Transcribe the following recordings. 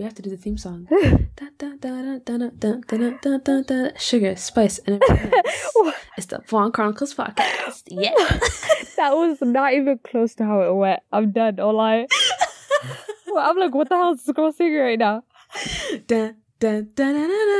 We have to do the theme song. Sugar, spice, and it's the Abwaan Chronicles podcast. Yeah, that was not even close to how it went. I'm done. All I, I'm like, what the hell is this girl singing right now?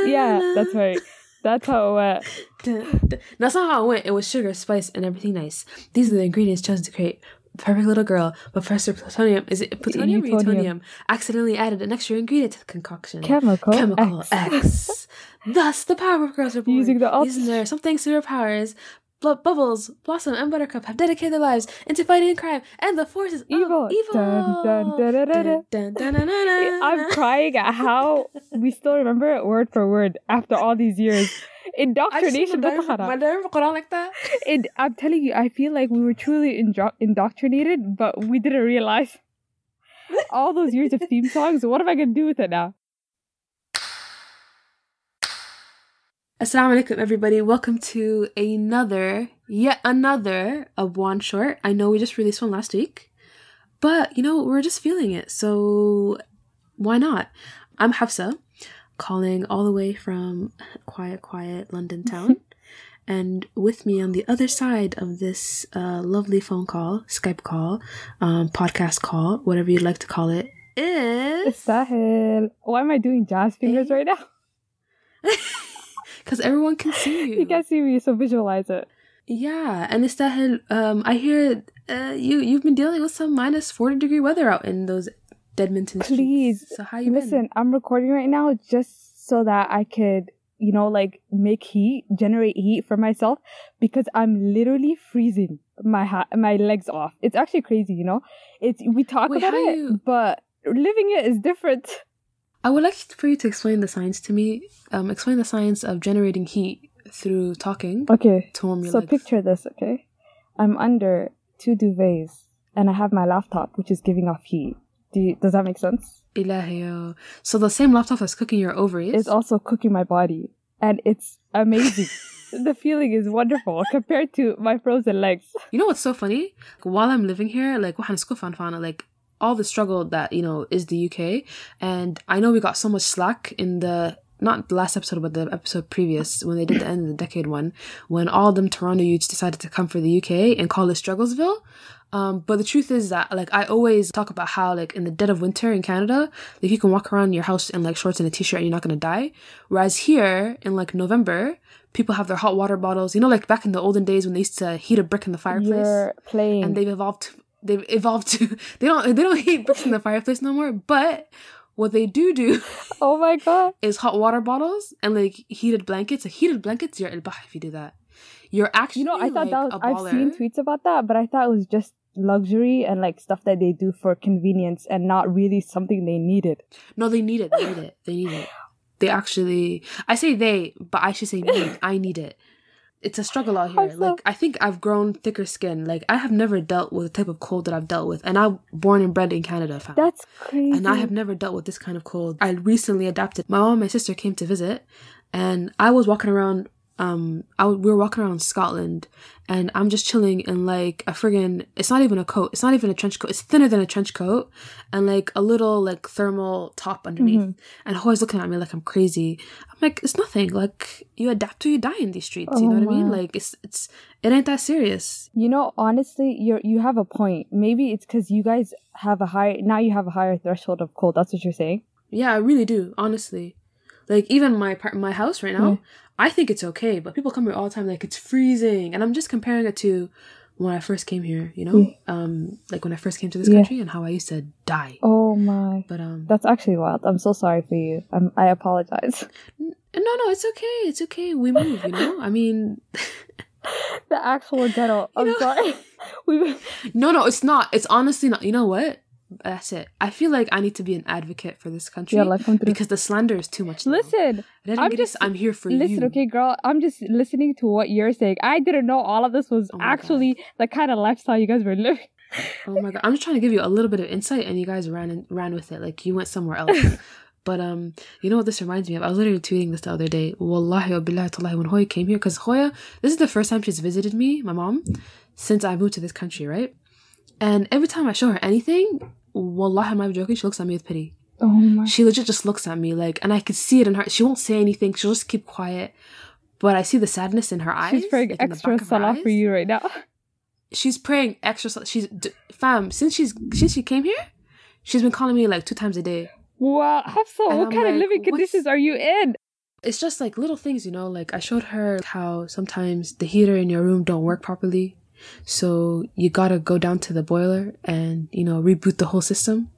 yeah, that's right. That's how it went. Dun, dun. That's not how it went. It was sugar, spice, and everything nice. These are the ingredients chosen to create perfect little girl. But Professor Plutonium, is it plutonium or Plutonium. utonium? Accidentally added an extra ingredient to the concoction. Chemical, Chemical X. X. Thus, the Powerpuff Girls are born. Using the alt- Using their something superpowers. Bl- Bubbles, Blossom, and Buttercup have dedicated their lives into fighting crime and the forces Evil. of evil. Dun, dun, dun. I'm crying at how we still remember it word for word after all these years indoctrination my nerve Quran like that. It, I'm telling you, I feel like we were truly indo- indoctrinated, but we didn't realize all those years of theme songs. What am I gonna do with it now? Assalamu alaikum, everybody. Welcome to another, yet another Abwaan short. I know we just released one last week, but you know, we're just feeling it, so why not? I'm Hafsa calling all the way from quiet, quiet London town. and with me on the other side of this uh, lovely phone call, Skype call, um, podcast call, whatever you'd like to call it, is. Istahil. Why am I doing jazz fingers right now? Because everyone can see you. You can't see me, so visualize it. Yeah, and Istahil, um, I hear uh, you you've been dealing with some minus forty degree weather out in those Deadmonton streets. Please, So how you Listen, I'm recording right now just so that I could, you know, like make heat, generate heat for myself because I'm literally freezing my ha- my legs off. It's actually crazy, you know. It's we talk Wait, about it, you- but living it is different. I would like for you to explain the science to me. Um, explain the science of generating heat through talking Okay, to warm your so legs. picture this, okay? I'm under two duvets and I have my laptop, which is giving off heat. Do you, does that make sense? Ilahiyo. So the same laptop that's cooking your ovaries. It's also cooking my body, and it's amazing. the feeling is wonderful compared to my frozen legs. You know what's so funny? While I'm living here, like like all the struggle that you know is the UK, and I know we got so much slack in the not the last episode, but the episode previous when they did the end of the decade one, when all them Toronto youths decided to come for the UK and call it Strugglesville. Um, but the truth is that like I always talk about how like in the dead of winter in Canada, like you can walk around your house in like shorts and a t-shirt and you're not gonna die. Whereas here in like November, people have their hot water bottles. You know, like back in the olden days when they used to heat a brick in the fireplace You're playing. and they've evolved they've evolved to they don't they don't heat bricks in the fireplace no more but what they do do oh my god. is hot water bottles and like heated blankets. Like heated blankets you're al if you do that. You're actually You know, I thought like, that was, I've seen tweets about that, but I thought it was just luxury and like stuff that they do for convenience and not really something they needed. no they need it. They need it. They need it. They actually i say they but i should say need. I need it it's a struggle out here so? like i think i've grown thicker skin like i have never dealt with the type of cold that i've dealt with and i'm born and bred in canada fam. That's crazy. and I have never dealt with this kind of cold. I recently adapted. My mom and my sister came to visit, and I was walking around. Um, I w- we were walking around Scotland, and I'm just chilling in like a friggin' It's not even a coat. It's not even a trench coat. It's thinner than a trench coat, and like a little like thermal top underneath. Mm-hmm. And Hoy's looking at me like I'm crazy. I'm like, it's nothing. Like you adapt or you die in these streets. you Oh, know what I mean? Like it's it's it ain't that serious. You know, honestly, you are you have a point. Maybe it's because you guys have a high now. You have a higher threshold of cold. That's what you're saying. Yeah, I really do, honestly. Like even my part, my house right now, Yeah. I think it's okay, but people come here all the time like it's freezing, and I'm just comparing it to when I first came here. You know, Yeah. um, like when I first came to this Yeah. country and how I used to die. Oh my, But um, that's actually wild. I'm so sorry for you. I'm, I apologize. n- no, no, it's okay, it's okay. We move. You know, I mean, the actual ghetto. I'm know- sorry. we no, no, it's not. It's honestly not. You know what? That's it. I feel like I need to be an advocate for this country yeah, because the slander is too much. now. Listen, I'm just- I'm here for listen, you. okay, girl. I'm just listening to what you're saying. I didn't know all of this was Oh my God. actually the kind of lifestyle you guys were living. Oh my god! I'm just trying to give you a little bit of insight, and you guys ran and ran with it. Like you went somewhere else. but um, you know what this reminds me of? I was literally tweeting this the other day. Wallahi wa billahi tallahi, when Hoya came here, because Hoya, this is the first time she's visited me, my mom, since I moved to this country, right? And every time I show her anything, wallahi, even joking. She looks at me with pity. Oh my. She legit just looks at me like, and I could see it in her. She won't say anything. She'll just keep quiet. But I see the sadness in her eyes. She's praying like, extra back of her salah for you right now. She's praying extra. She's d- fam since she's since she came here. She's been calling me like two times a day. Wow, Hafsa, what I'm kind of living conditions are you in? It's just like little things, you know. Like I showed her how sometimes the heater in your room don't work properly, so you gotta go down to the boiler and you know reboot the whole system.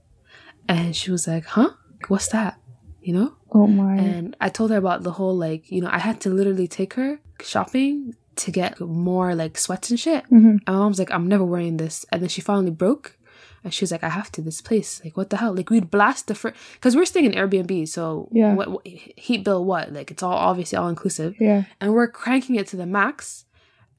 And she was like, "Huh? What's that?" You know. Oh my. And I told her about the whole like you know I had to literally take her shopping to get more like sweats and shit. Mhm. And my mom's like, "I'm never wearing this." And then she finally broke. And she was like, I have to this place. Like, what the hell? Like, we'd blast the first, because we're staying in Airbnb. So, Yeah. what, what heat bill, what? Like, it's all obviously all inclusive Yeah. and we're cranking it to the max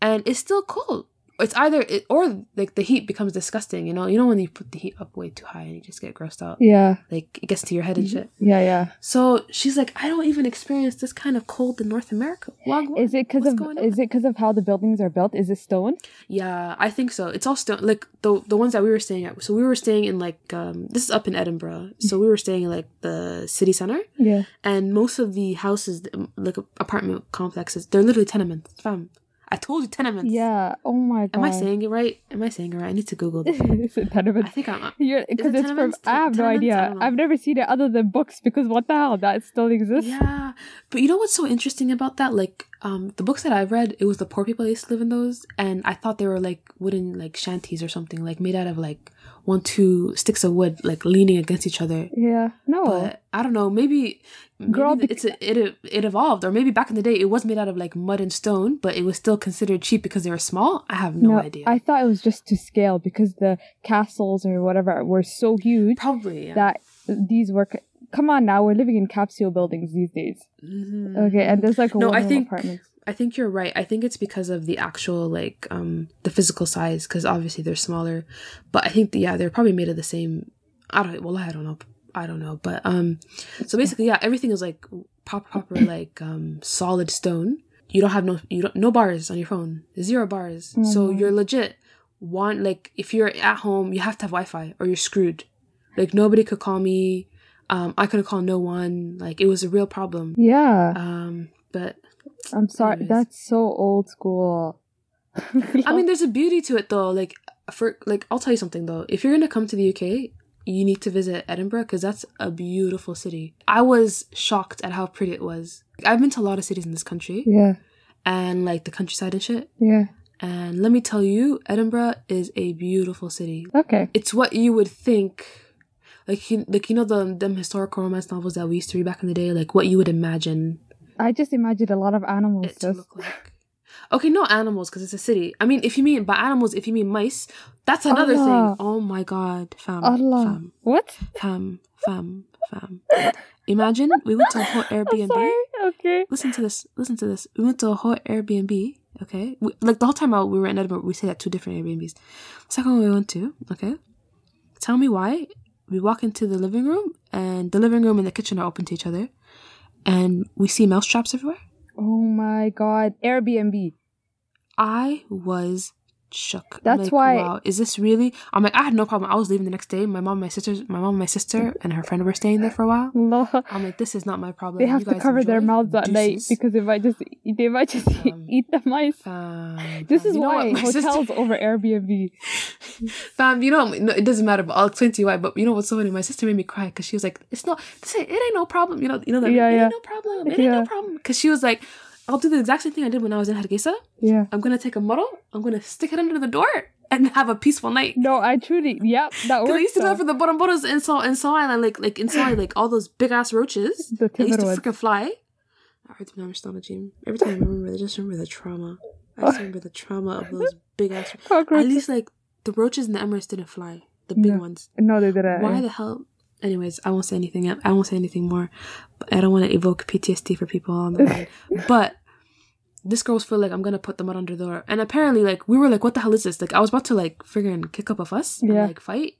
and it's still cold it's either it or like the heat becomes disgusting you know you know when you put the heat up way too high and you just get grossed out Yeah. like it gets to your head and shit Yeah. Yeah. so she's like i don't even experience this kind of cold in north america Wagwan. Is it because of going on? is it because of how the buildings are built? Is it stone? yeah i think so it's all stone like the the ones that we were staying at so we were staying in like um this is up in edinburgh so we were staying in like the city center Yeah. and most of the houses like apartment complexes they're literally tenements fam i told you tenements Yeah. Oh my god. Am I saying it right? Am I saying it right? I need to Google this. Is it tenements? I think I'm. You're because it it's from. I have no Tenements? Idea. I've never seen it other than books. Because what the hell? That still exists. Yeah, but you know what's so interesting about that? Like, um, the books that I've read, it was the poor people that used to live in those, and I thought they were like wooden like shanties or something, like made out of like one two sticks of wood, like leaning against each other. Yeah. No. But I don't know. Maybe, maybe Girl, it's a, it it evolved, or maybe back in the day it was made out of like mud and stone, but it was still considered cheap because they were small. I have no, idea. I thought it was just to scale because the castles or whatever were so huge Probably. Yeah. that these were. Come on now, we're living in capsule buildings these days. Mhm. Okay, and there's like a No, I think- apartments. I think you're right. I think it's because of the actual like um the physical size because obviously they're smaller, but I think yeah they're probably made of the same. I don't well I don't know I don't know but um so basically yeah everything is like proper proper like um solid stone. You don't have no you don't no bars on your phone zero bars so Mhm. you're legit one like if you're at home you have to have Wi-Fi or you're screwed. Like nobody could call me. Um, I couldn't call no one. Like it was a real problem. Yeah, Um, but I'm sorry. anyways. That's so old school. I mean, there's a beauty to it though. Like for like, I'll tell you something though. If you're gonna come to the UK, you need to visit Edinburgh because that's a beautiful city. I was shocked at how pretty it was. I've been to a lot of cities in this country yeah, and like the countryside and shit. yeah. And let me tell you, Edinburgh is a beautiful city. Okay. It's what you would think. Like you, like you know the them historical romance novels that we used to read back in the day, like what you would imagine I just imagined a lot of animals. it Just look like. Okay, no animals because it's a city. I mean, if you mean by animals, if you mean mice, that's another Allah. thing. Oh my god, fam, Allah. fam, What? fam, fam, fam. Imagine we went to a whole Airbnb. Okay. Listen to this. Listen to this. We went to a whole Airbnb. Okay, we, like the whole time out we were in Edinburgh, we stayed at two different Airbnbs. Second one we went to. Okay, tell me why. We walk into the living room, and the living room and the kitchen are open to each other, and we see mouse traps everywhere. Oh my god. Airbnb. I was shook. That's Like, why- Wow, is this really? I'm like, I had no problem. I was leaving the next day. My mom, my sisters, my mom, my sister, and her friend were staying there for a while. Allah. I'm like, this is not my problem. They have You to guys cover their mouths at night because they might just they might just Um, eat the mice. Fam, This is why? My sister- hotels over Airbnb. Fam, you know, no, it doesn't matter, but I'll explain to you why. But you know what's so funny? My sister made me cry because she was like, "It's not, this ain't, it ain't no problem." You know, you know that. Yeah, it yeah. ain't no problem. It ain't no problem. Because she was like, "I'll do the exact same thing I did when I was in Hargeisa. Yeah. I'm gonna take a model. I'm gonna stick it under the door and have a peaceful night." No, I truly. Yep, that Because I used to do that for the boromboros in Seoul, in Seoul Island, like like in Island, like all those big ass roaches. The They used to freaking fly. I heard them a gym. Every time I remember, I just remember the trauma. I just remember the trauma of those big ass. Roaches. At least like the roaches in the Emirates didn't fly. The big No. ones. No, they didn't. Why the hell? Anyways, I won't say anything. I won't say anything more. I don't want to evoke PTSD for people on the line. but this girl's feel like I'm gonna put the mud under the door, and apparently, like we were like, "What the hell is this?" Like I was about to like friggin' kick up a fuss and Yeah. like fight,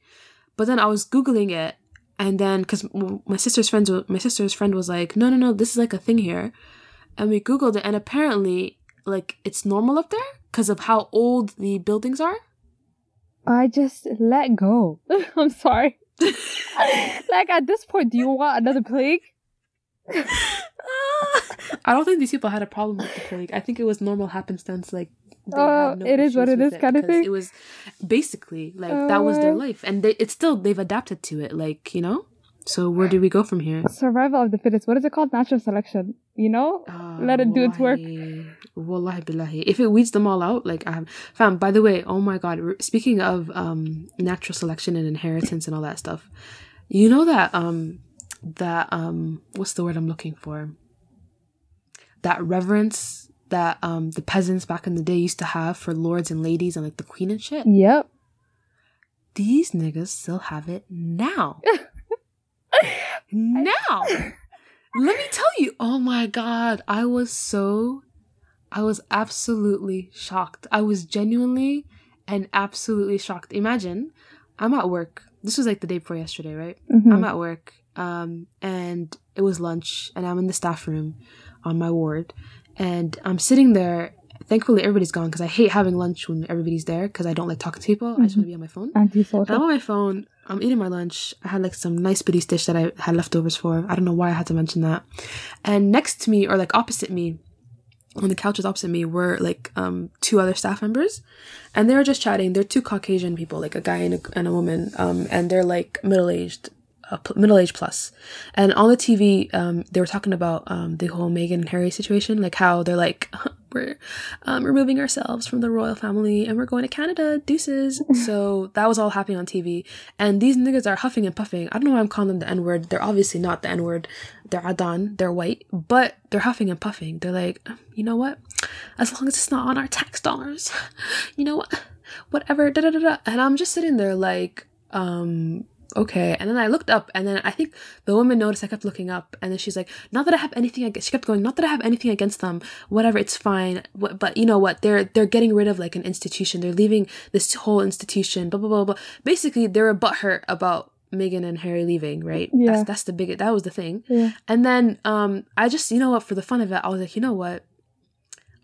but then I was googling it, and then because my sister's friends, my sister's friend was like, "No, no, no, this is like a thing here," and we googled it, and apparently, like it's normal up there because of how old the buildings are. I just let go. I'm sorry. like at this point, do you want another plague? I don't think these people had a problem with the plague. I think it was normal happenstance. Like, they Oh, had no it is what it is, it kind of thing? It was basically like Oh, that was their oh. life, and they, it's still they've adapted to it. Like you know. So where do we go from here? Survival of the fittest. What is it called? Natural selection. You know? Uh, Let it do its work. wallahi- Wallahi billahi. If it weeds them all out, like I have fam, by the way, oh my god, speaking of um natural selection and inheritance and all that stuff, you know that um that um what's the word I'm looking for? That reverence that um the peasants back in the day used to have for lords and ladies and like the queen and shit. Yep. These niggas still have it now. now. Let me tell you. Oh my god, I was so I was absolutely shocked. I was genuinely and absolutely shocked. Imagine I'm at work. This was like the day before yesterday, right? Mhm. I'm at work um and it was lunch and I'm in the staff room on my ward and I'm sitting there thankfully everybody's gone because I hate having lunch when everybody's there because I don't like talking to people. I just want to be on my phone. And I'm on my phone. I'm eating my lunch. I had like some nice Buddhist dish that I had leftovers for. I don't know why I had to mention that. And next to me, or like opposite me, on the couches opposite me, were like um two other staff members, and they were just chatting. They're two Caucasian people, like a guy and a, and a woman, um, and they're like middle aged. Uh, middle age plus. and on the TV, um, they were talking about um the whole Meghan and Harry situation, like how they're like we're um, removing ourselves from the royal family and we're going to Canada, deuces. so that was all happening on TV. And these niggas are huffing and puffing. I don't know why I'm calling them the N word. They're obviously not the N word. They're Adan, they're white, but they're huffing and puffing. They're like, you know what? As long as it's not on our tax dollars, you know what? Whatever, da da da da. And I'm just sitting there like, um, okay. And then I looked up, and then I think the woman noticed I kept looking up, and then she's like, not that I have anything against. She kept going, not that I have anything against them. Whatever, it's fine. What, but you know what? They're they're getting rid of like an institution. They're leaving this whole institution. Blah blah blah blah. Basically, they were butthurt about Meghan and Harry leaving. Right? Yeah. That's that's the big. That was the thing. Yeah. And then um, I just you know what? For the fun of it, I was like, you know what?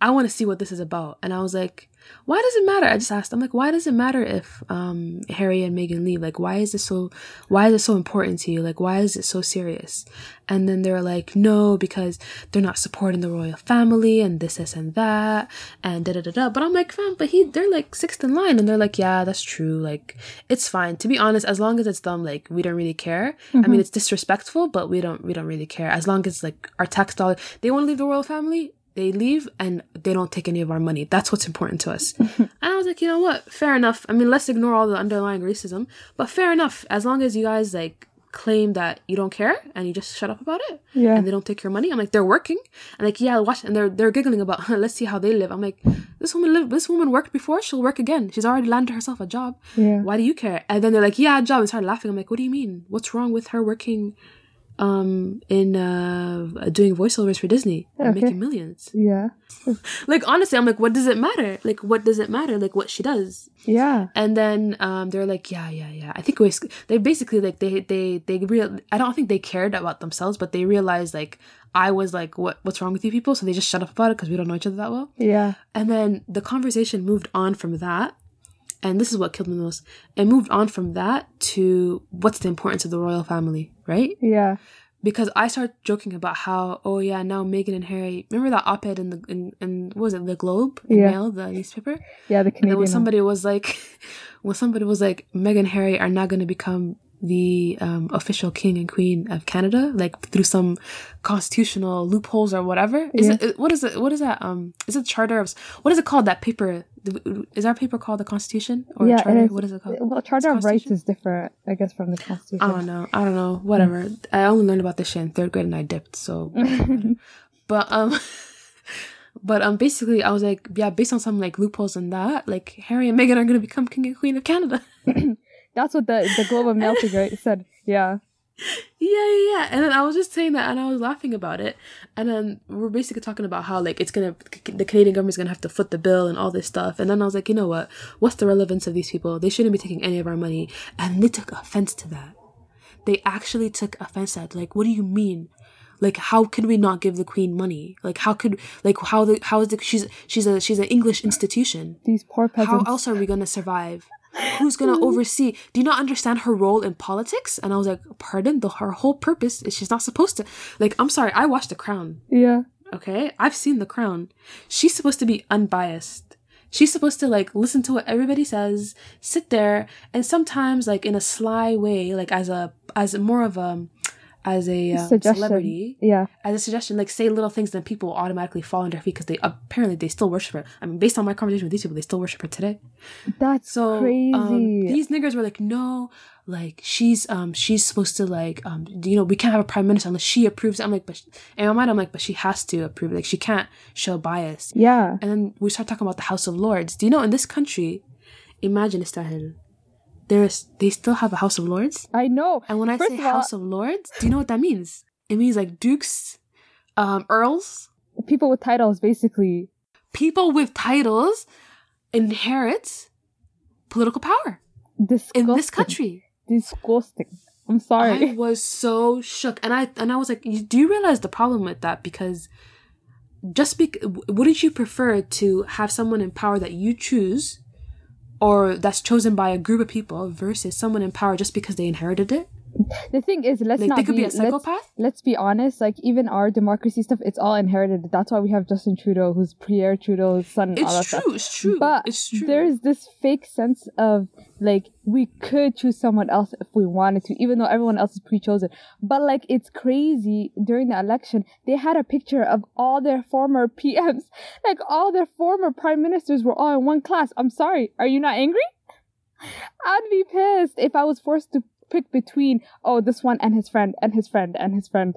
I want to see what this is about. And I was like, why does it matter? I just asked. I'm like, why does it matter if um Harry and Meghan leave? Like, why is this so? Why is it so important to you? Like, why is it so serious? And then they're like, no, because they're not supporting the royal family and this, this, and that, and da da da da. But I'm like, fam, but he, they're like sixth in line, and they're like, yeah, that's true. Like, it's fine. To be honest, as long as it's them, like, we don't really care. I mean, it's disrespectful, but we don't, we don't really care. As long as like our tax dollar, they want to leave the royal family they leave and they don't take any of our money. That's what's important to us. and I was like, you know what? Fair enough. I mean, let's ignore all the underlying racism, but fair enough. As long as you guys like claim that you don't care and you just shut up about it Yeah. and they don't take your money. I'm like, they're working. And like, yeah, watch and they're they're giggling about let's see how they live. I'm like, this woman this woman worked before, she'll work again. She's already landed herself a job. Yeah. Why do you care? And then they're like, yeah, a job and started laughing. I'm like, what do you mean? What's wrong with her working um in uh doing voiceovers for Disney and Okay. making millions? Yeah. like honestly i'm like what does it matter like what does it matter like what she does Yeah. and then um they're like yeah yeah yeah i think was they basically like they they they real i don't think they cared about themselves but they realized like i was like what what's wrong with you people so they just shut up about it because we don't know each other that well Yeah. and then the conversation moved on from that and this is what killed me the most it moved on from that to what's the importance of the royal family right Yeah. because I started joking about how, oh yeah, now Meghan and Harry. Remember that op-ed in the in, in what was it the Globe Yeah. Mail, the newspaper? Yeah. The Canadian. And then when somebody was like, when somebody was like, Meghan and Harry are not going to become the um, official king and queen of Canada, like through some constitutional loopholes or whatever. Is Yeah. it what is it? What is that? Um, is it charter of? What is it called? That paper is our paper called the Constitution or Yeah, charter? is. What is it called? Well, Charter of Rights is different, I guess, from the Constitution. I don't know. I don't know. Whatever. I only learned about this shit in third grade and I dipped. So, but um, but um, basically, I was like, yeah, based on some like loopholes and that, like Harry and Meghan are gonna become king and queen of Canada. That's what the the Globe and Mail thing right, said. Yeah. yeah, yeah, yeah. And then I was just saying that, and I was laughing about it. And then we're basically talking about how like it's gonna the Canadian government's gonna have to foot the bill and all this stuff. And then I was like, you know what? What's the relevance of these people? They shouldn't be taking any of our money. And they took offense to that. They actually took offense at like, what do you mean? Like, how could we not give the queen money? Like, how could like how the how is the she's she's a she's an English institution. These poor peasants How else are we gonna survive? Who's gonna oversee? Do you not understand her role in politics? And I was like, pardon. The her whole purpose is she's not supposed to. Like, I'm sorry. I watched The Crown. Yeah. Okay, I've seen The Crown. She's supposed to be unbiased. She's supposed to like listen to what everybody says, sit there, and sometimes like in a sly way, like as a as more of a as a uh, celebrity, Yeah. as a suggestion, like say little things, then people automatically fall on their feet because they apparently they still worship her. I mean, based on my conversation with these people, they still worship her today. That's So crazy. Um, these niggers were like, no, like she's um she's supposed to like um you know we can't have a prime minister unless she approves. it." I'm like, but in my mind, I'm like, but she has to approve. it. Like she can't show bias. yeah. And then we start talking about the House of Lords. Do you know in this country, imagine Istahil, there's they still have a House of Lords. I know. And when I First say of all- House of Lords, do you know what that means? It means like dukes, um, earls, People with titles, basically. people with titles inherit political power Disgusting. in this country. Disgusting. I'm sorry. I was so shook, and I and I was like, "Do you realize the problem with that? Because just be, wouldn't you prefer to have someone in power that you choose, or that's chosen by a group of people, versus someone in power just because they inherited it? The thing is, let's Like not they could be a let's- psychopath. let's be honest, like even our democracy stuff, it's all inherited. That's why we have Justin Trudeau, who's Pierre Trudeau's son. and all that It's stuff. true. It's true. But it's true. there's this fake sense of like we could choose someone else if we wanted to, even though everyone else is pre-chosen. But like it's crazy during the election, they had a picture of all their former PMs, like all their former prime ministers were all in one class. I'm sorry, are you not angry? I'd be pissed if I was forced to pick between oh this one and his friend and his friend and his friend.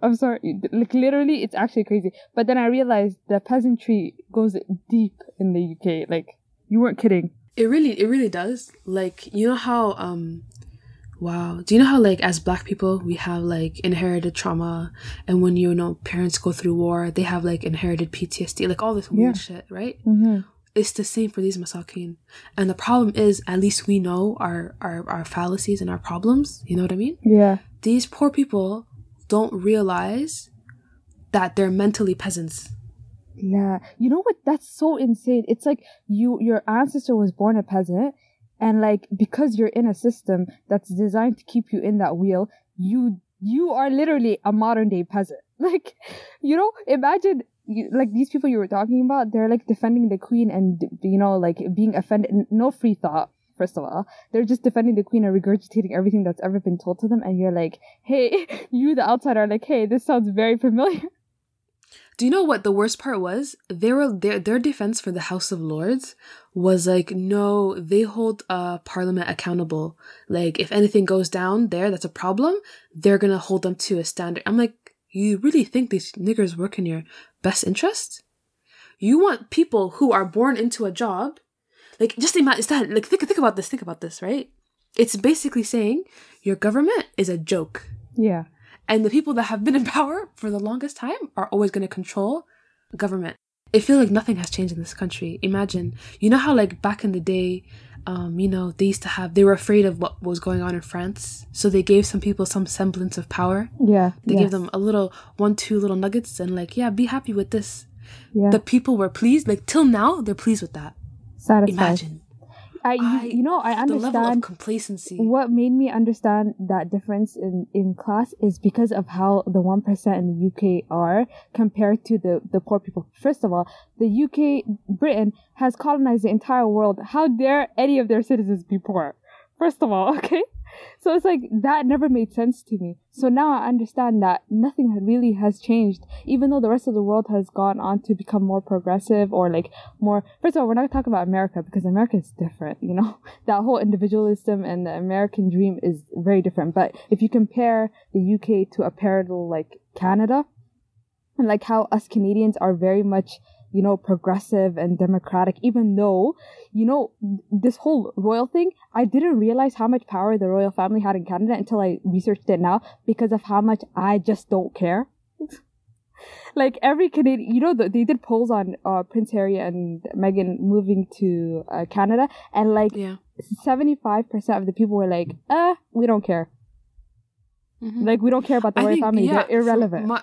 I'm sorry, like literally, it's actually crazy. But then I realized the peasantry goes deep in the UK. Like you weren't kidding. It really, it really does. Like, you know how, um, wow. Do you know how, like, as black people, we have, like, inherited trauma, and when, you know, parents go through war, they have, like, inherited PTSD, like, all this weird Yeah. shit, right? Mm-hmm. It's the same for these masakin. And the problem is, at least we know our, our, our fallacies and our problems. You know what I mean? Yeah. These poor people don't realize that they're mentally peasants. Yeah. You know what? That's so insane. It's like you, your ancestor was born a peasant, and like because you're in a system that's designed to keep you in that wheel, you you are literally a modern day peasant. Like, you know, imagine. You, like these people you were talking about, they're like defending the queen and you know like being offended. No free thought. First of all, they're just defending the queen and regurgitating everything that's ever been told to them. And you're like, hey, you the outsider, like, hey, this sounds very familiar. Do you know what the worst part was? They were their their defense for the House of Lords was like, no, they hold uh Parliament accountable. Like if anything goes down there, that's a problem. They're gonna hold them to a standard. I'm like, you really think these niggers work in your best interest? You want people who are born into a job, like just imagine that. Like think think about this. Think about this, right? It's basically saying your government is a joke. Yeah. And the people that have been in power for the longest time are always going to control government. I feel like nothing has changed in this country. Imagine, you know how like back in the day, um, you know, they used to have, they were afraid of what was going on in France. So they gave some people some semblance of power. Yeah. They yes. gave them a little, one, two little nuggets and like, yeah, be happy with this. yeah. The people were pleased. Like till now, they're pleased with that. satisfied. Imagine. I, you, I- you know, I The level of understand complacency. what made me understand that difference in, in class is because of how the 1% in the UK are compared to the, the poor people. First of all, the UK, Britain, has colonized the entire world. How dare any of their citizens be poor? First of all, okay? So it's like that never made sense to me. So now I understand that nothing really has changed, even though the rest of the world has gone on to become more progressive or like more. First of all, we're not talking about America because America is different, you know? That whole individualism and the American dream is very different. But if you compare the UK to a parallel like Canada, and like how us Canadians are very much, you know, progressive and democratic, even though, you know, this whole royal thing, I didn't realize how much power the royal family had in Canada until I researched it now because of how much I just don't care. like every Canadian, you know, they did polls on uh, Prince Harry and Meghan moving to uh, Canada, and like yeah. 75% of the people were like, uh, we don't care. Mhm. Like, we don't care about the I royal think, family. yeah, They're irrelevant. my-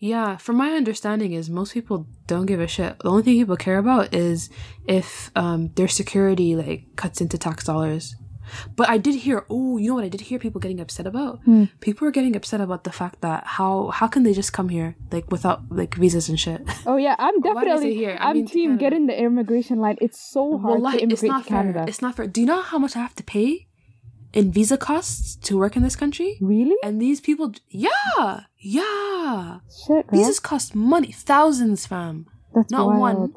Yeah, from my understanding is most people don't give a shit. The only thing people care about is if um, their security like cuts into tax dollars. But I did hear, oh, you know what I did hear people getting upset about? Hmm. People are getting upset about the fact that how how can they just come here like without like visas and shit? Oh yeah, I'm Why did I say definitely here? I I'm mean team Canada. get in the immigration line. It's so hard Wallahi, to immigrate it's not to Canada. fair. It's not fair. Do you know how much I have to pay in visa costs to work in this country? really? And these people, yeah, yeah, Shit, man. visas cost money, thousands, fam. That's not wild. one.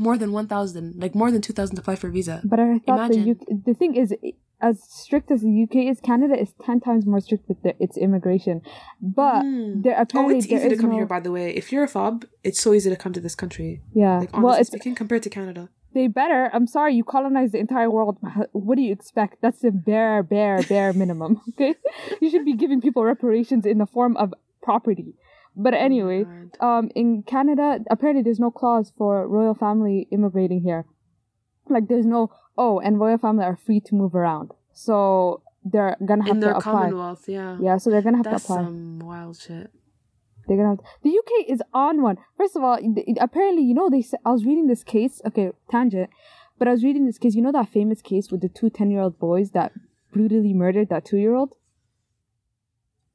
more than 1000 like more than 2000 to apply for a visa But I thought Imagine. the UK, the thing is, as strict as the UK is, Canada is ten times more strict with the, its immigration. But Hmm. there oh apparently it's there easy to come no- here by the way if you're a fob it's so easy to come to this country Yeah. like honestly well, it's speaking compared to canada they better. I'm sorry, you colonized the entire world. What do you expect? That's the bare, bare, bare minimum. Okay, you should be giving people reparations in the form of property. But anyway, Oh um, in Canada, apparently there's no clause for royal family immigrating here. Like there's no oh, and royal family are free to move around, so they're gonna have in to their apply. commonwealth yeah Yeah, so they're gonna have that's to apply. That's some wild shit They're gonna have the UK is on one. First of all, apparently, you know, they. I was reading this case. Okay, tangent. But I was reading this case. You know that famous case with the two 10 year old boys that brutally murdered that two year old.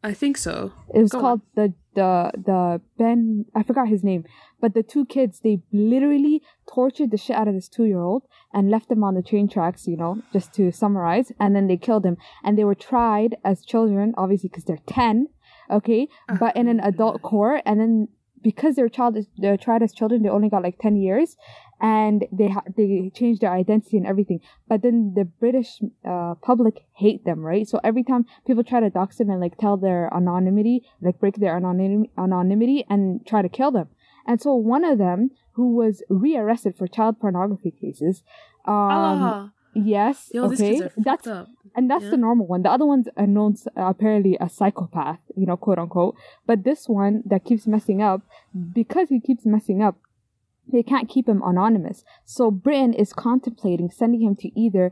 i think so It was Go called the the the Ben. I forgot his name. But the two kids, they literally tortured the shit out of this two year old and left him on the train tracks. You know, just to summarize, and then they killed him. And they were tried as children, obviously, because they're ten. Okay, but in an adult court, and then because they're child, they're tried as children, they only got like ten years, and they ha- they changed their identity and everything. But then the British uh, public hate them, right? So every time people try to dox them and like tell their anonymity, like break their anonym- anonymity and try to kill them. And so one of them, who was rearrested for child pornography cases, um, Allah. yes, Yo, okay, that's up. And that's Yeah. the normal one. The other one's a known, apparently a psychopath, you know, quote unquote. But this one that keeps messing up, because he keeps messing up, they can't keep him anonymous. So Britain is contemplating sending him to either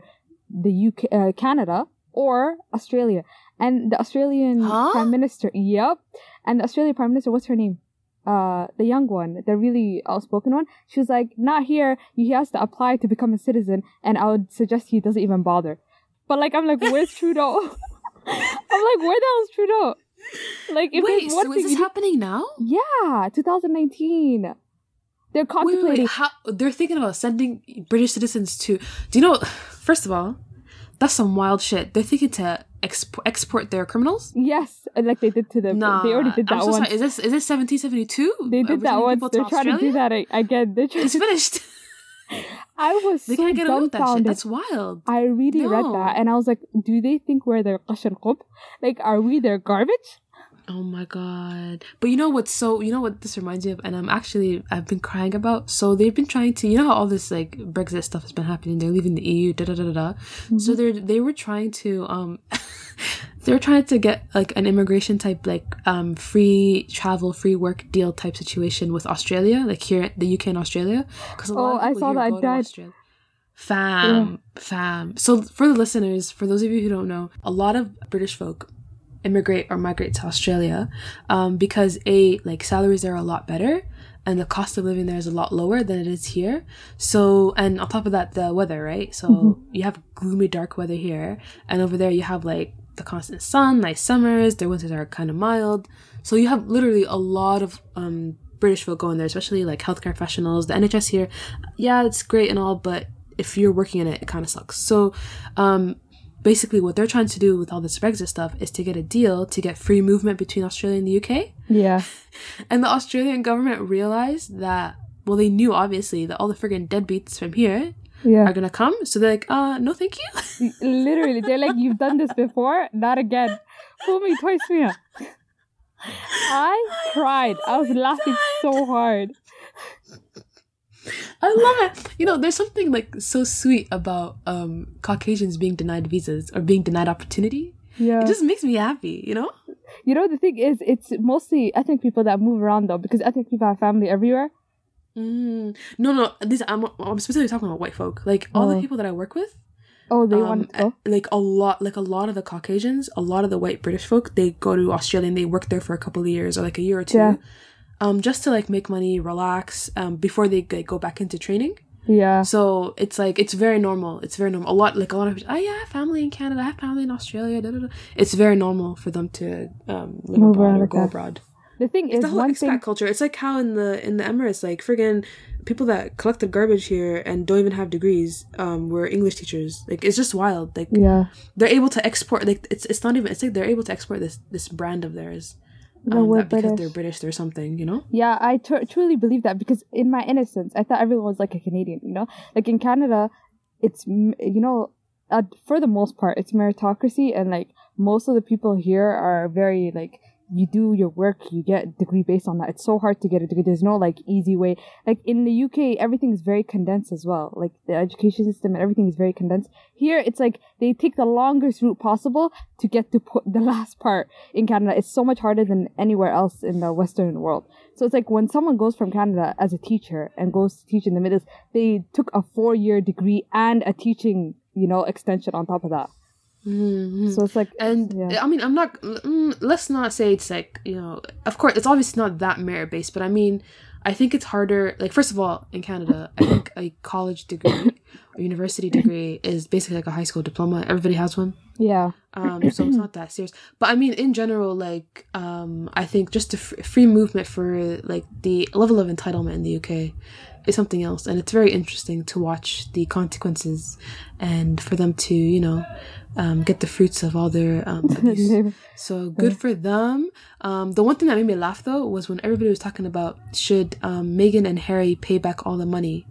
the UK, uh, Canada, or Australia. And the Australian Huh? Prime Minister, yep. And the Australian Prime Minister, what's her name? Uh, the young one, the really outspoken one. She was like, not here. He has to apply to become a citizen, and I would suggest he doesn't even bother. But like, I'm like, where's Trudeau? I'm like, where the hell's Trudeau? Like, if Wait, there's one so is this happening now? yeah, 2019. They're Wait, wait, wait, how, they're thinking about sending British citizens to. Do you know? First of all, that's some wild shit. They're thinking to exp- export their criminals. Yes, and like they did to them. Nah, they already did that I'm so sorry. Is this is this 1772? They did uh, that one. They're trying to do that again. They're trying It's finished. I was they so can't get away with that shit. That's wild. I really read that and I was like, do they think we're their qashan qub? Like, are we their garbage? Oh my god. But you know what's so you know what this reminds me of and I'm actually I've been crying about. So they've been trying to you know how all this like Brexit stuff has been happening. They're leaving the EU, da da da da da. Mm-hmm. So they're they were trying to um they were trying to get like an immigration type like um free travel, free work deal type situation with Australia, like here at the UK and Australia. Because a lot Oh, of I saw that. Died. Australia. Fam, fam. So for the listeners, for those of you who don't know, a lot of British folk immigrate or migrate to Australia um, because a like salaries there are a lot better and the cost of living there is a lot lower than it is here. So and on top of that, the weather, right? So you have gloomy, dark weather here, and over there you have like the constant sun, nice summers. Their winters are kind of mild. So you have literally a lot of um, British folk going there, especially like healthcare professionals. The NHS here, yeah, it's great and all, but if you're working in it, it kind of sucks. So, um, basically, what they're trying to do with all this Brexit stuff is to get a deal to get free movement between Australia and the UK. Yeah. And the Australian government realized that, well, they knew obviously that all the friggin' deadbeats from here Yeah. are gonna come. So they're like, uh, no, thank you. Literally, they're like, you've done this before, not again. Fool me twice, Mia. I cried. I was laughing so hard. I love it. You know, there's something like so sweet about um Caucasians being denied visas or being denied opportunity. Yeah. It just makes me happy, you know? You know, the thing is, it's mostly ethnic people that move around though, because ethnic people have family everywhere. Mm. No, no, this I'm I'm specifically talking about white folk. Like all Oh. the people that I work with, Oh, they um, want to go. like a lot, like a lot of the Caucasians, a lot of the white British folk, they go to Australia and they work there for a couple of years or like a year or two. Yeah. um, just to like make money, relax, um, before they like, go back into training. Yeah. So it's like it's very normal. It's very normal. A lot like a lot of people. Oh yeah, I have family in Canada. I have family in Australia. Da, da, da. It's very normal for them to um, live Move abroad or go abroad. The thing It's is, the whole expat thing. culture. It's like how in the in the Emirates, like friggin' people that collected garbage here and don't even have degrees, um, were English teachers. Like it's just wild. Like Yeah. they're able to export. Like it's it's not even. It's like they're able to export this this brand of theirs. No, Um, we're because British. they're British, they're something. You know. Yeah, I tr- truly believe that because in my innocence, I thought everyone was like a Canadian, you know? Like in Canada, it's, you know, uh, for the most part, it's meritocracy and like most of the people here are very like, you do your work, you get a degree based on that. It's so hard to get a degree. There's no like easy way. Like in the UK, everything is very condensed as well. Like the education system and everything is very condensed. Here, it's like they take the longest route possible to get to put the last part in Canada. It's so much harder than anywhere else in the Western world. So it's like when someone goes from Canada as a teacher and goes to teach in the Middle East, they took a four year degree and a teaching, you know, extension on top of that. Mm-hmm. So it's like, And Yeah. I mean, I'm not. Mm, let's not say it's like you know. Of course, it's obviously not that merit based, but I mean, I think it's harder. Like, first of all, in Canada, I think a college degree or university degree is basically like a high school diploma. Everybody has one. yeah, Um, so it's not that serious. But I mean, in general, like, um, I think just the f- free movement for like the level of entitlement in the UK is something else, and it's very interesting to watch the consequences and for them to, you know, um, get the fruits of all their um, abuse. So good for them. Um, the one thing that made me laugh though was when everybody was talking about should um, Meghan and Harry pay back all the money.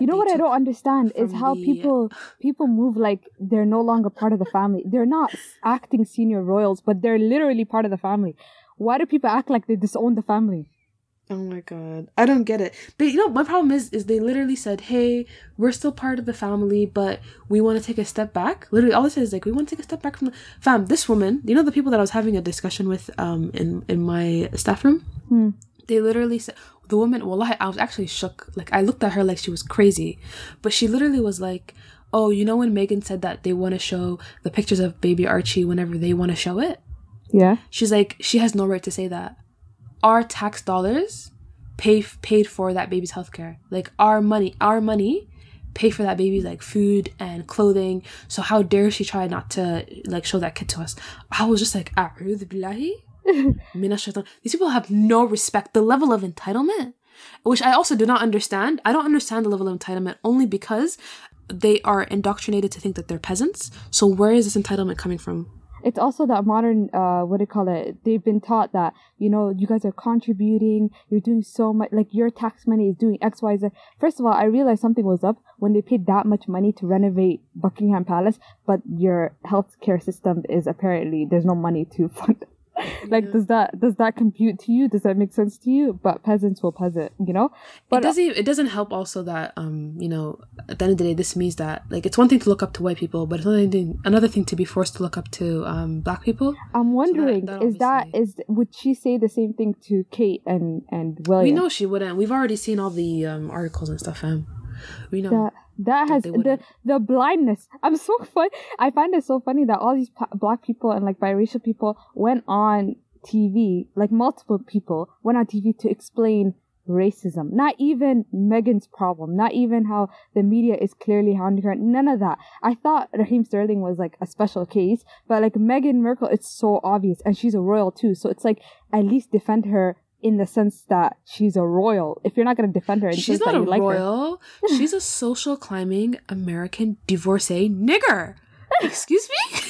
you know what I don't understand is how the- people people move like they're no longer part of the family. They're not acting senior royals, but they're literally part of the family. Why do people act like they disown the family? Oh my god, I don't get it. But you know, my problem is, is they literally said, "Hey, we're still part of the family, but we want to take a step back." Literally, all this is like, we want to take a step back from the fam. This woman, you know, the people that I was having a discussion with, um, in in my staff room, Hmm. they literally said the woman. Well, I was actually shook. Like I looked at her like she was crazy, but she literally was like, "Oh, you know when Meghan said that they want to show the pictures of baby Archie whenever they want to show it." Yeah. She's like, she has no right to say that. Our tax dollars pay paid for that baby's healthcare. Like our money, our money pay for that baby's like food and clothing. So how dare she try not to like show that kid to us? I was just like, "A'udhu billahi. These people have no respect. The level of entitlement, which I also do not understand. I don't understand the level of entitlement only because they are indoctrinated to think that they're peasants. So where is this entitlement coming from? It's also that modern uh what do you call it? They've been taught that you know you guys are contributing you're doing so much like your tax money is doing xyz first of all i realized something was up when they paid that much money to renovate buckingham palace but your healthcare system is apparently there's no money to fund like does that does that compute to you? Does that make sense to you? But peasants will peasant you know? It but doesn't it doesn't help also that um you know at the end of the day this means that like it's one thing to look up to white people but it's another thing another thing to be forced to look up to um black people. I'm wondering is that is that is would she say the same thing to kate and and William? we know she wouldn't. We've already seen all the um articles and stuff fam. We know. That that has the the blindness. I'm so fun. I find it so funny that all these pa- black people and like biracial people went on TV, like multiple people went on TV to explain racism. Not even Meghan's problem. Not even how the media is clearly hounding her. None of that. I thought Raheem Sterling was like a special case, but like Meghan Markle, it's so obvious, and she's a royal too. So it's like at least defend her. In the sense that she's a royal. If you're not gonna defend her, she's not a like royal she's a social climbing american divorcee nigger excuse me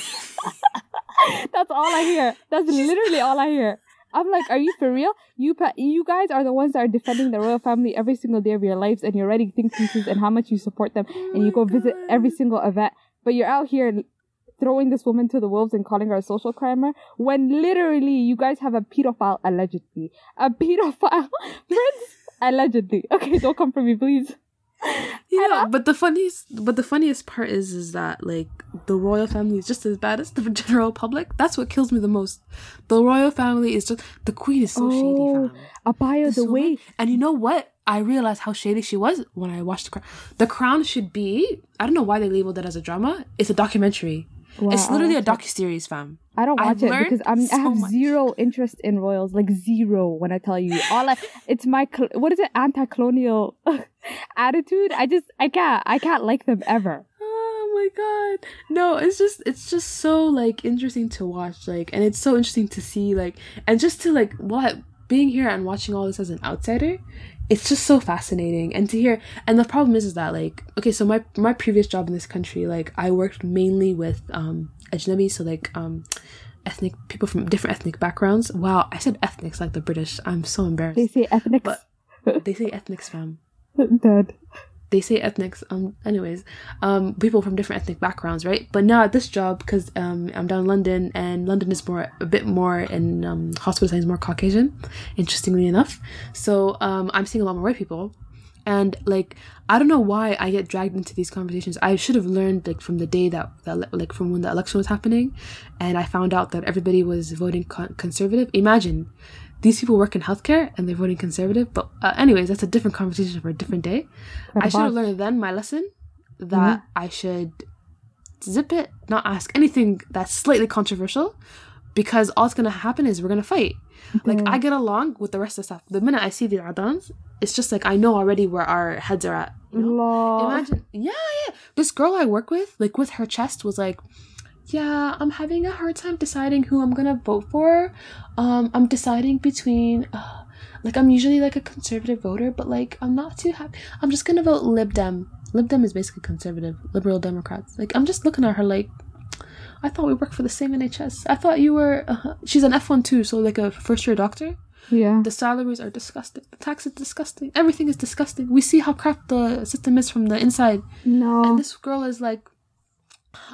That's all I hear. That's literally all I hear. I'm like, are you for real? You pa- you guys are the ones that are defending the royal family every single day of your lives, and you're writing think pieces and how much you support them, and you go visit every oh single event. But you're out here throwing this woman to the wolves and calling her a social crimer when literally you guys have a pedophile allegedly, a pedophile prince allegedly. Okay, don't come for me, please. Yeah, but the funniest, but the funniest part is, is that like the royal family is just as bad as the general public. That's what kills me the most. The royal family is just the queen is so Oh, shady. Abaya, the woman- way and you know what? I realized how shady she was when I watched the crown. The crown should be. I don't know why they labeled it as a drama. It's a documentary. Wow, it's literally a docu series, fam. I don't I've watch it because I'm, so I have much. zero interest in royals, like zero. When I tell you, all I, it's my what is it, anti-colonial attitude. I just I can't I can't like them ever. Oh my god. No, it's just it's just so like interesting to watch like and it's so interesting to see like and just to like what being here and watching all this as an outsider, it's just so fascinating and to hear and the problem is is that like okay, so my my previous job in this country like I worked mainly with um ajnabi so like um ethnic people from different ethnic backgrounds. Wow, I said ethnics like the British. I'm so embarrassed. They say ethnics. But- they say ethnics fam Dead. They say ethnics um anyways um people from different ethnic backgrounds right? But now at this job because um i'm down in london and london is more a bit more in um hospital settings more caucasian interestingly enough. So um i'm seeing a lot more white people. And like i don't know why i get dragged into these conversations. I should have learned like from the day that, that like from when the election was happening and i found out that everybody was voting con- conservative. Imagine these people work in healthcare and they're voting conservative but uh, anyways that's a different conversation for a different day I should have learned then my lesson that I should zip it, not ask anything that's slightly controversial, because all that's gonna happen is we're gonna fight. Like I get along with the rest of the stuff. The minute I see the adans, it's just like I know already where our heads are at. You know? Imagine, yeah, yeah. This girl I work with, like with her chest, was like, "Yeah, I'm having a hard time deciding who I'm gonna vote for. Um, I'm deciding between, uh, like, I'm usually like a conservative voter, but like, I'm not too happy. I'm just gonna vote Lib Dem. Lib Dem is basically conservative, liberal Democrats. Like, I'm just looking at her like." I thought we worked for the same NHS. I thought you were. Uh, she's an F one too, so like a first year doctor. Yeah. The salaries are disgusting. The tax is disgusting. Everything is disgusting. We see how crap the system is from the inside. No. And this girl is like,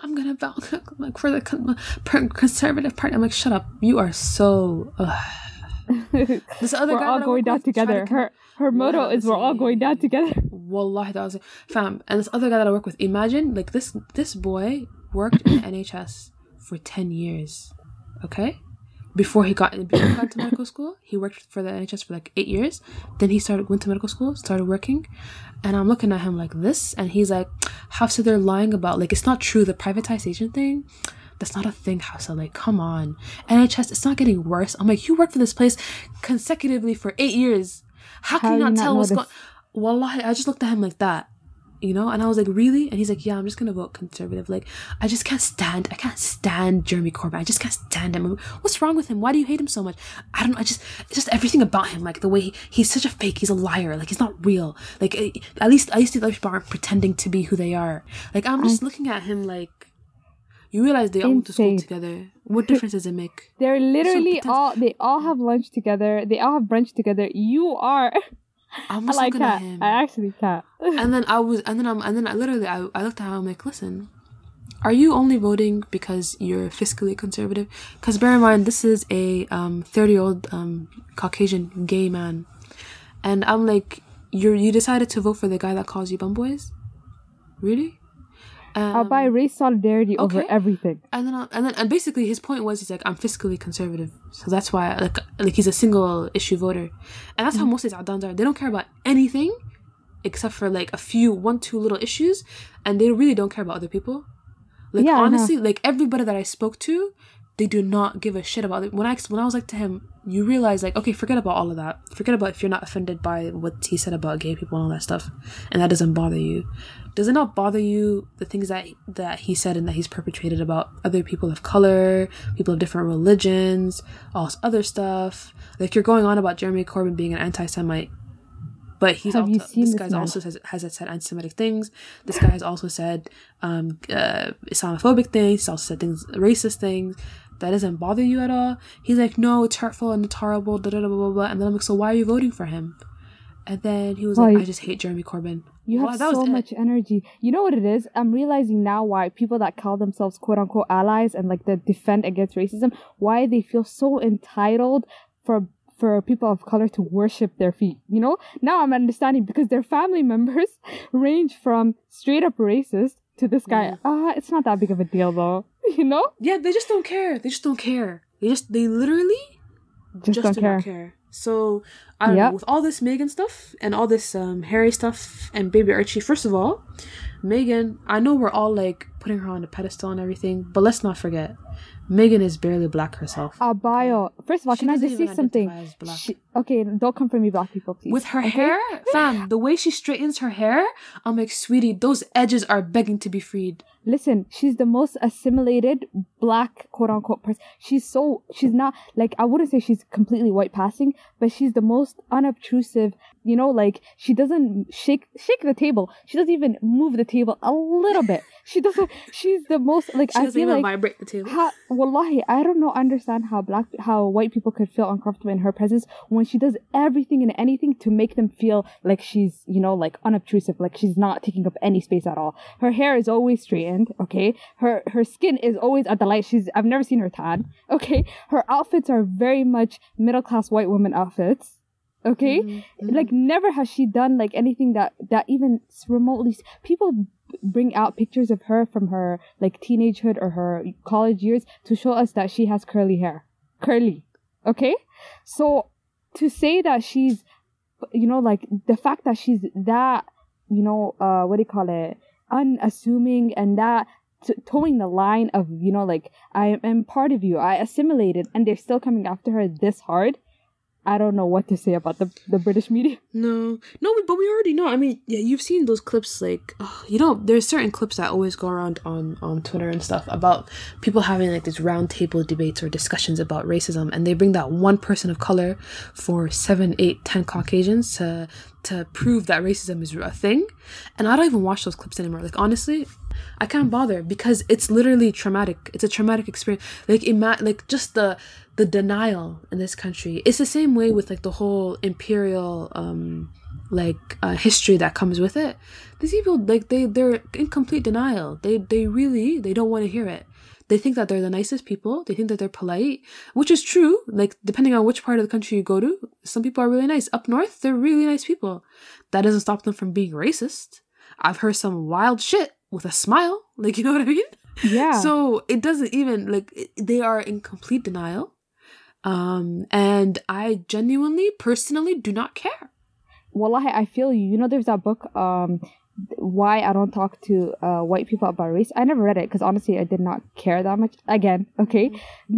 I'm gonna vote like for the conservative party. I'm like, shut up. You are so. Ugh. This other we're guy all going down with to together. Her her motto is we're all going down together. Wallahi, that was fam. And this other guy that I work with, imagine like this this boy worked in the NHS for ten years. Okay, before he got before he got to medical school, he worked for the NHS for like eight years. Then he started went to medical school, started working, and I'm looking at him like this, and he's like, "Hafsa, they're lying about like it's not true the privatization thing." That's not a thing, Hafsa. Like, come on. NHS, it's not getting worse. I'm like, you worked for this place consecutively for eight years. How can How you not tell what's going? Wallahi, I just looked at him like that you know? And i was like really? And he's like yeah i'm just gonna vote conservative. Like i just can't stand i can't stand jeremy corbyn. I just can't stand him. What's wrong with him? Why do you hate him so much? I don't know i just it's just everything about him like the way he, he's such a fake he's a liar like he's not real. Like eh, at least at least the other people aren't pretending to be who they are. Like i'm just looking at him like you realize they all went to school together. What difference does it make? They're literally pretend- all they all have lunch together. They all have brunch together. You are i'm I just like looking at that. him I actually can't. and then I was, and then I'm, and then I literally, I, I looked at him. I'm like, listen, are you only voting because you're fiscally conservative? Because bear in mind, this is a um 30 year old um Caucasian gay man, and I'm like, you're you decided to vote for the guy that calls you bum boys, really? Um, I'll buy race solidarity over everything. and then, I'll, and then, and basically, his point was, he's like, I'm fiscally conservative, so that's why, like, like he's a single issue voter, and that's how most of these Adans are. They don't care about anything, except for like a few, one, two little issues, and they really don't care about other people. Like Yeah, honestly, like everybody that I spoke to, they do not give a shit about it. When I when I was like to him, you realize like, okay, forget about all of that. Forget about if you're not offended by what he said about gay people and all that stuff, and that doesn't bother you. Does it not bother you the things that that he said and that he's perpetrated about other people of color, people of different religions, all this other stuff? Like you're going on about Jeremy Corbyn being an anti-Semite, but he's Have also, this this guy's also says has said anti-Semitic things. This guy has also said um, uh, Islamophobic things. He's also said things racist things. That doesn't bother you at all. He's like, no, it's hurtful and it's horrible. Da da da blah blah. And then I'm like, so why are you voting for him? And then he was like, Like- I just hate Jeremy Corbyn. You have Wow, so it. much energy. You know what it is? I'm realizing now why people that call themselves quote unquote allies and like the defend against racism, why they feel so entitled for for people of color to worship their feet. You know? Now I'm understanding because their family members range from straight up racist to this guy. Ah, it's not that big of a deal though. You know? Yeah, they just don't care. They just don't care. They just they literally Just, don't do care. not care. So I don't Yep. know with all this Meghan stuff and all this um, Harry stuff and Baby Archie. First of all, Meghan, I know we're all like putting her on a pedestal and everything. But let's not forget, Meghan is barely black herself. A bio. First of all, She can I just say something? She, okay, don't come for me, black people, please. With her okay? hair, fam, the way she straightens her hair, I'm like, sweetie, those edges are begging to be freed. Listen, she's the most assimilated black quote unquote person. She's so she's not like I wouldn't say she's completely white passing, but she's the most unobtrusive. You know, like she doesn't shake shake the table. She doesn't even move the table a little bit. She doesn't. She's the most like She I doesn't feel even like. vibrate the table. Wallahi, I don't know, understand how black, how white people could feel uncomfortable in her presence when she does everything and anything to make them feel like she's, you know, like unobtrusive, like she's not taking up any space at all. Her hair is always straightened, okay? Her, her skin is always at the light. She's, I've never seen her tan, okay? Her outfits are very much middle class white woman outfits. Okay, Mhm, like never has she done like anything that that even remotely people bring out pictures of her from her like teenagehood or her college years to show us that she has curly hair. Curly okay? So to say that she's you know like the fact that she's that you know uh what do you call it? Unassuming and that t- towing the line of you know like i am part of you. I assimilated and they're still coming after her this hard i don't know what to say about the the british media No, no, but we already know. I mean, yeah, you've seen those clips. Like, ugh, you know, there's certain clips that always go around on on Twitter and stuff about people having like these roundtable debates or discussions about racism, and they bring that one person of color for seven, eight, ten Caucasians to to prove that racism is a thing. And I don't even watch those clips anymore. Like, honestly, I can't bother because it's literally traumatic. It's a traumatic experience. Like, ima- like just the the denial in this country. It's the same way with like the whole imperial um like uh, history that comes with it. These people like they they're in complete denial. They they really they don't want to hear it. They think that they're the nicest people. They think that they're polite, which is true. Like depending on which part of the country you go to, some people are really nice. Up north, they're really nice people. That doesn't stop them from being racist. I've heard some wild shit with a smile. Like you know what I mean? yeah So it doesn't even like they are in complete denial. Um, and I genuinely, personally, do not care. wallahi i I feel you you know there's that book um why i don't talk to uh white people about race i never read it because honestly i did not care that much again okay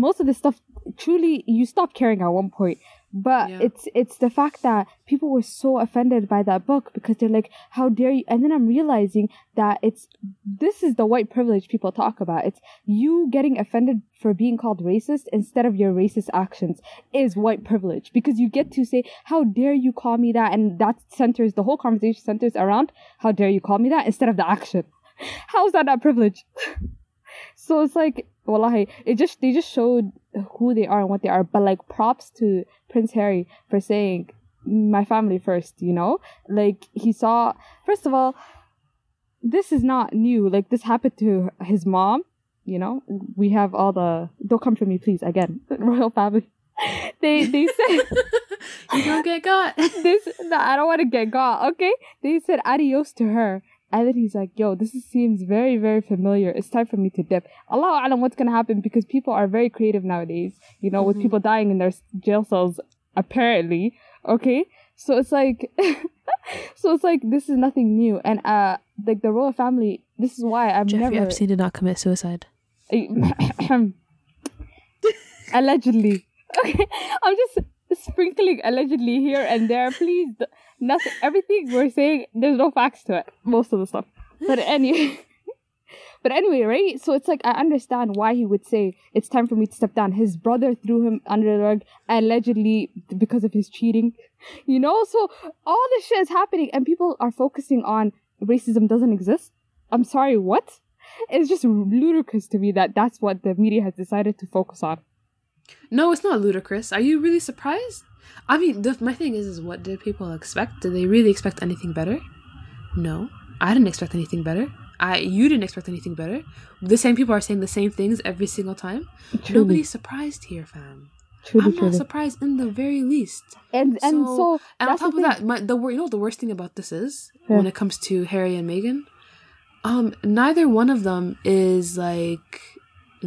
most of this stuff truly you stop caring at one point but Yeah. it's it's the fact that people were so offended by that book because they're like how dare you? And then i'm realizing that it's this is the white privilege people talk about. It's you getting offended for being called racist instead of your racist actions is white privilege because you get to say how dare you call me that? And that centers the whole conversation centers around how dare you call me that? instead of the action. How is that not privilege so it's like wallahi it just they just showed who they are and what they are but like props to prince harry for saying my family first you know like he saw first of all this is not new like this happened to his mom you know we have all the don't come for me please again royal family they they said You don't get got. this no, I don't want to get got, okay? They said adios to her. And then he's like, yo, this is, seems very, very familiar. It's time for me to dip. Allah alam what's gonna happen because people are very creative nowadays, you know, with Mhm. people dying in their jail cells, apparently. Okay? So it's like so it's like this is nothing new. And uh like the royal family, this is why I've Jeffrey never Epstein did not commit suicide. allegedly. Okay, I'm just sprinkling allegedly here and there. Please, nothing. Everything we're saying, there's no facts to it. Most of the stuff. But anyway, but anyway, right? So it's like I understand why he would say it's time for me to step down. His brother threw him under the rug allegedly because of his cheating. You know, so all this shit is happening, and people are focusing on racism doesn't exist. I'm sorry, what? It's just ludicrous to me that that's what the media has decided to focus on. No, it's not ludicrous. Are you really surprised? I mean, the, my thing is, is what did people expect? Did they really expect anything better? No, I didn't expect anything better. I you didn't expect anything better. The same people are saying the same things every single time. Truly, Nobody's surprised here, fam. truly, I'm not surprised in the very least. And and So- so, And on top of that, my, the you know what the worst thing about this is Yeah. when it comes to Harry and Meghan, um, neither one of them is like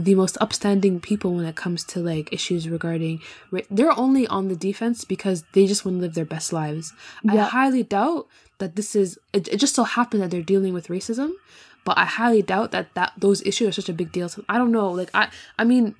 the most upstanding people when it comes to like issues regarding. ra- They're only on the defense because they just want to live their best lives. I highly doubt that this is. It, it just so happened that they're dealing with racism, but I highly doubt that that those issues are such a big deal. To, I don't know. Like I, I mean,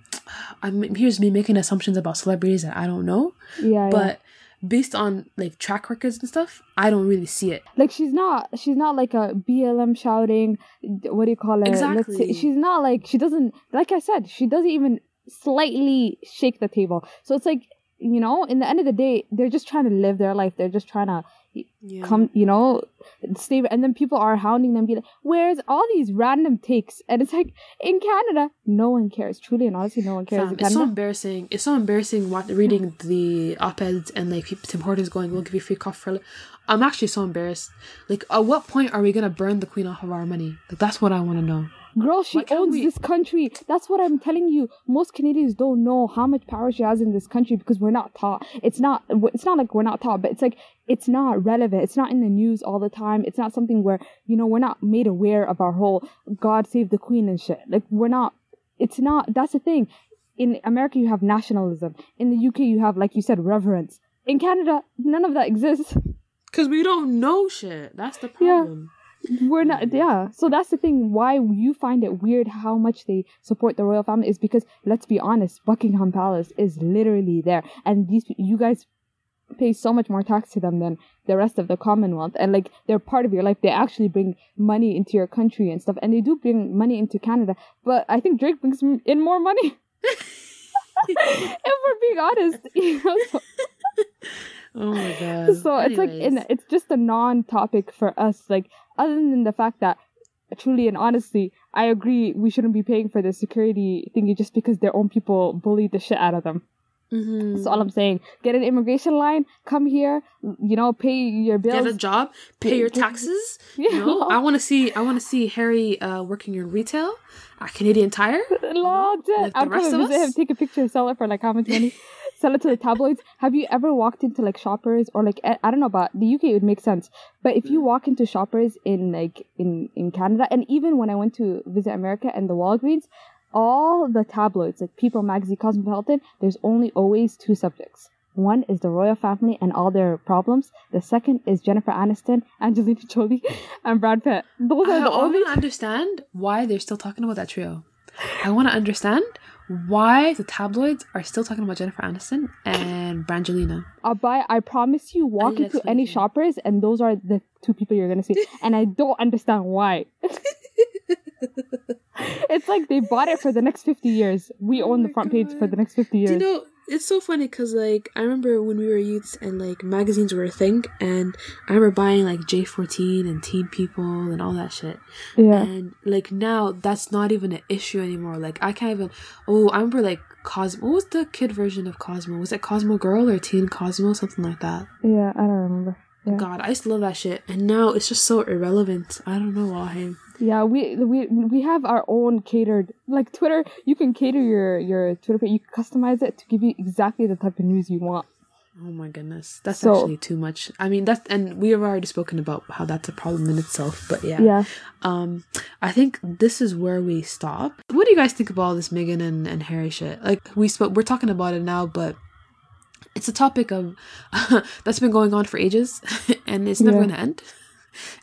I mean, here's me making assumptions about celebrities that I don't know. Yeah, but based on like track records and stuff, I don't really see it. Like she's not she's not like a BLM shouting what do you call it? Exactly. Say, she's not like she doesn't like I said, she doesn't even slightly shake the table. So it's like, you know, in the end of the day, they're just trying to live their life. They're just trying to Yeah. come, you know, stay and then people are hounding them be like, Where's all these random takes? And it's like in Canada, no one cares. Truly and honestly, no one cares Fam, it's so embarrassing. It's so embarrassing what, reading the op-eds and like Tim Hortons going, "We'll give you free coffee for." li-" I'm actually so embarrassed. Like, at what point are we gonna burn the queen off of our money? Like, that's what I want to know. Girl, she owns we- this country. That's what I'm telling you. Most Canadians don't know how much power she has in this country because we're not taught. It's not. It's not like we're not taught, but it's like it's not relevant. It's not in the news all the time. It's not something where you know we're not made aware of our whole God save the Queen and shit. Like we're not. It's not. That's the thing. In America, you have nationalism. In the UK, you have like you said reverence. In Canada, none of that exists. Cause we don't know shit. That's the problem. Yeah. We're not, mm-hmm. yeah. So that's the thing. Why you find it weird how much they support the royal family is because let's be honest, Buckingham Palace is literally there, and these you guys pay so much more tax to them than the rest of the Commonwealth, and like they're part of your life. They actually bring money into your country and stuff, and they do bring money into Canada. But I think Drake brings in more money. if we're being honest, you know. So, Oh my god. so it's like in, it's just a non-topic for us like other than the fact that truly and honestly i agree we shouldn't be paying for the security thingy just because their own people bullied the shit out of them Mhm. that's all i'm saying get an immigration line come here you know pay your bills Get a job, pay your taxes. Yeah. You know, I want to see. I want to see Harry uh, working in retail at Canadian Tire. Lord, like I'll rest come of and visit us? him, take a picture, and sell it for like how much money? sell it to the tabloids. Have you ever walked into like shoppers or like I don't know about the UK? It would make sense, but if you walk into shoppers in like in in Canada, and even when I went to visit America and the Walgreens, all the tabloids like People Magazine, Cosmopolitan, there's only always two subjects. One is the royal family and all their problems. The second is Jennifer Aniston, Angelina Jolie, and Brad Pitt. Those I are the only I want to understand why they're still talking about that trio. I want to understand why the tabloids are still talking about Jennifer Aniston and Brangelina. I'll buy. I promise you, walk into any explanation. shoppers, and those are the two people you're gonna see. and I don't understand why. it's like they bought it for the next fifty years. We Oh own the front page for the next fifty Do years. you know, it's so funny because, like, I remember when we were youths and, like, magazines were a thing, and I remember buying, like, J14 and Teen People and all that shit. yeah, And, like, now that's not even an issue anymore. Like, I can't even. Oh, I remember, like, Cosmo. What was the kid version of Cosmo? Was it Cosmo Girl or Teen Cosmo? Something like that. yeah. I don't remember. Yeah. God, I used to love that shit. And now it's just so irrelevant. I don't know why. Yeah, we we we have our own catered like Twitter. You can cater your your Twitter page. You can customize it to give you exactly the type of news you want. Oh my goodness. That's So- actually too much. I mean, that's, and we have already spoken about how that's a problem in itself, but yeah. Yeah. Um, I think this is where we stop. What do you guys think about all this Meghan and, and Harry shit? Like, we spoke, we're talking about it now, but it's a topic of, that's been going on for ages, and it's never Yeah. going to end.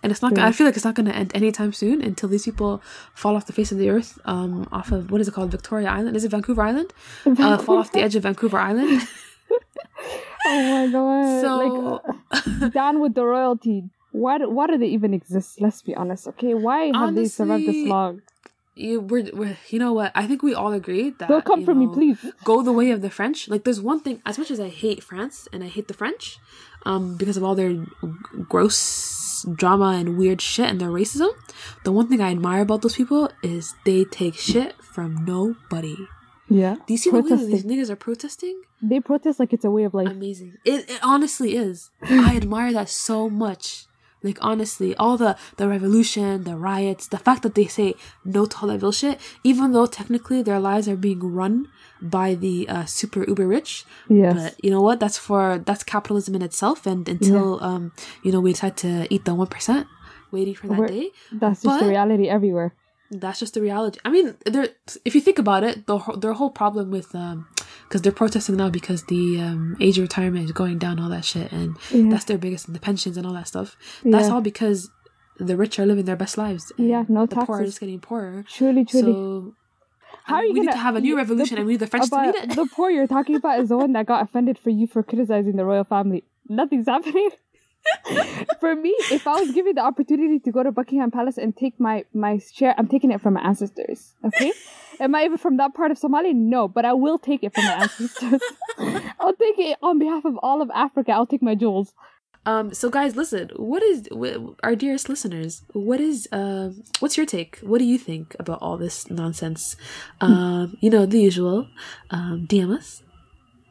And it's not. gonna I feel like it's not going to end anytime soon until these people fall off the face of the earth. Um, off of what is it called, Victoria Island? Is it Vancouver Island? Uh, fall off the edge of Vancouver Island. Oh my god! So- like uh, down with the royalty. Why do, why do they even exist? Let's be honest, okay? Why have they survived this long? you, we're, we're, you know what? I think we all agree that Don't come for me, please. Go the way of the French. Like, there's one thing. As much as I hate France and I hate the French, um, because of all their gross drama and weird shit and their racism, the one thing I admire about those people is they take shit from nobody. Yeah. Do you see the way that these niggas are protesting? They protest like it's a way of life. Amazing. It, it honestly is. I admire that so much. Like honestly, all the the revolution, the riots, the fact that they say no to all that bullshit, even though technically their lives are being run by the uh, super uber rich. yes. But you know what? That's for that's capitalism in itself. And until um you know we decide to eat the one percent, waiting for that We're- day, That's just the reality everywhere. That's just the reality. I mean, there. If you think about it, the whole- their whole problem with um, because they're protesting now because the um age of retirement is going down, all that shit, and Yeah. that's their biggest, and the pensions and all that stuff. That's Yeah. all because the rich are living their best lives. Yeah, no the poor are just getting poorer. Truly, truly. So How are you we need gonna- to have a new revolution the- and we need the French to lead it. the poor you're talking about is the one that got offended for you for criticizing the royal family. Nothing's happening. for me, if I was given the opportunity to go to Buckingham Palace and take my my share, I'm taking it from my ancestors. Okay, am I even from that part of Somalia? No, but I will take it from my ancestors. I'll take it on behalf of all of Africa. I'll take my jewels. Um, so guys, listen. What is wh- our dearest listeners? What is um? what's your take? What do you think about all this nonsense? Um, you know the usual. Um, DM us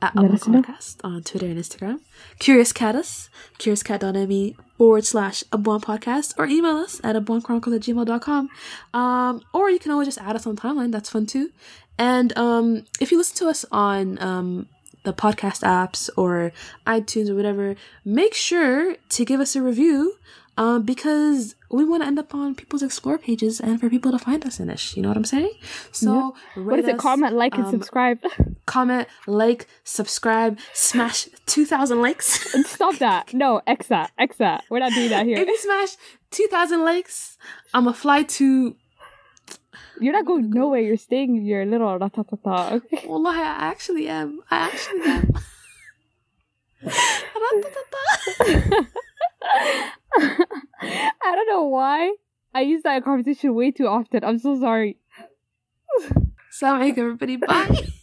at us. Podcast on Twitter and Instagram. Curious Cat us, curiouscat.me forward slash Abwaan Podcast, or email us at abwaanchronicle at gmail.com. Um, or you can always just add us on timeline. That's fun too. And um, if you listen to us on um, the podcast apps or iTunes or whatever, make sure to give us a review um, because we want to end up on people's explore pages and for people to find us in it. You know what I'm saying? So, What is it? us, Comment, like, and um, subscribe. comment, like, subscribe, smash 2,000 likes. and Stop that. No, X that. X that. We're not doing that here. if you smash 2,000 likes, I'm going to fly to. You're not going nowhere. You're staying in your little ratatata. Okay. Wallahi, I actually am. I actually am. Ra-ta-ta-ta. I don't know why. I use that conversation way too often. I'm so sorry. Assalamu alaikum, everybody. Bye.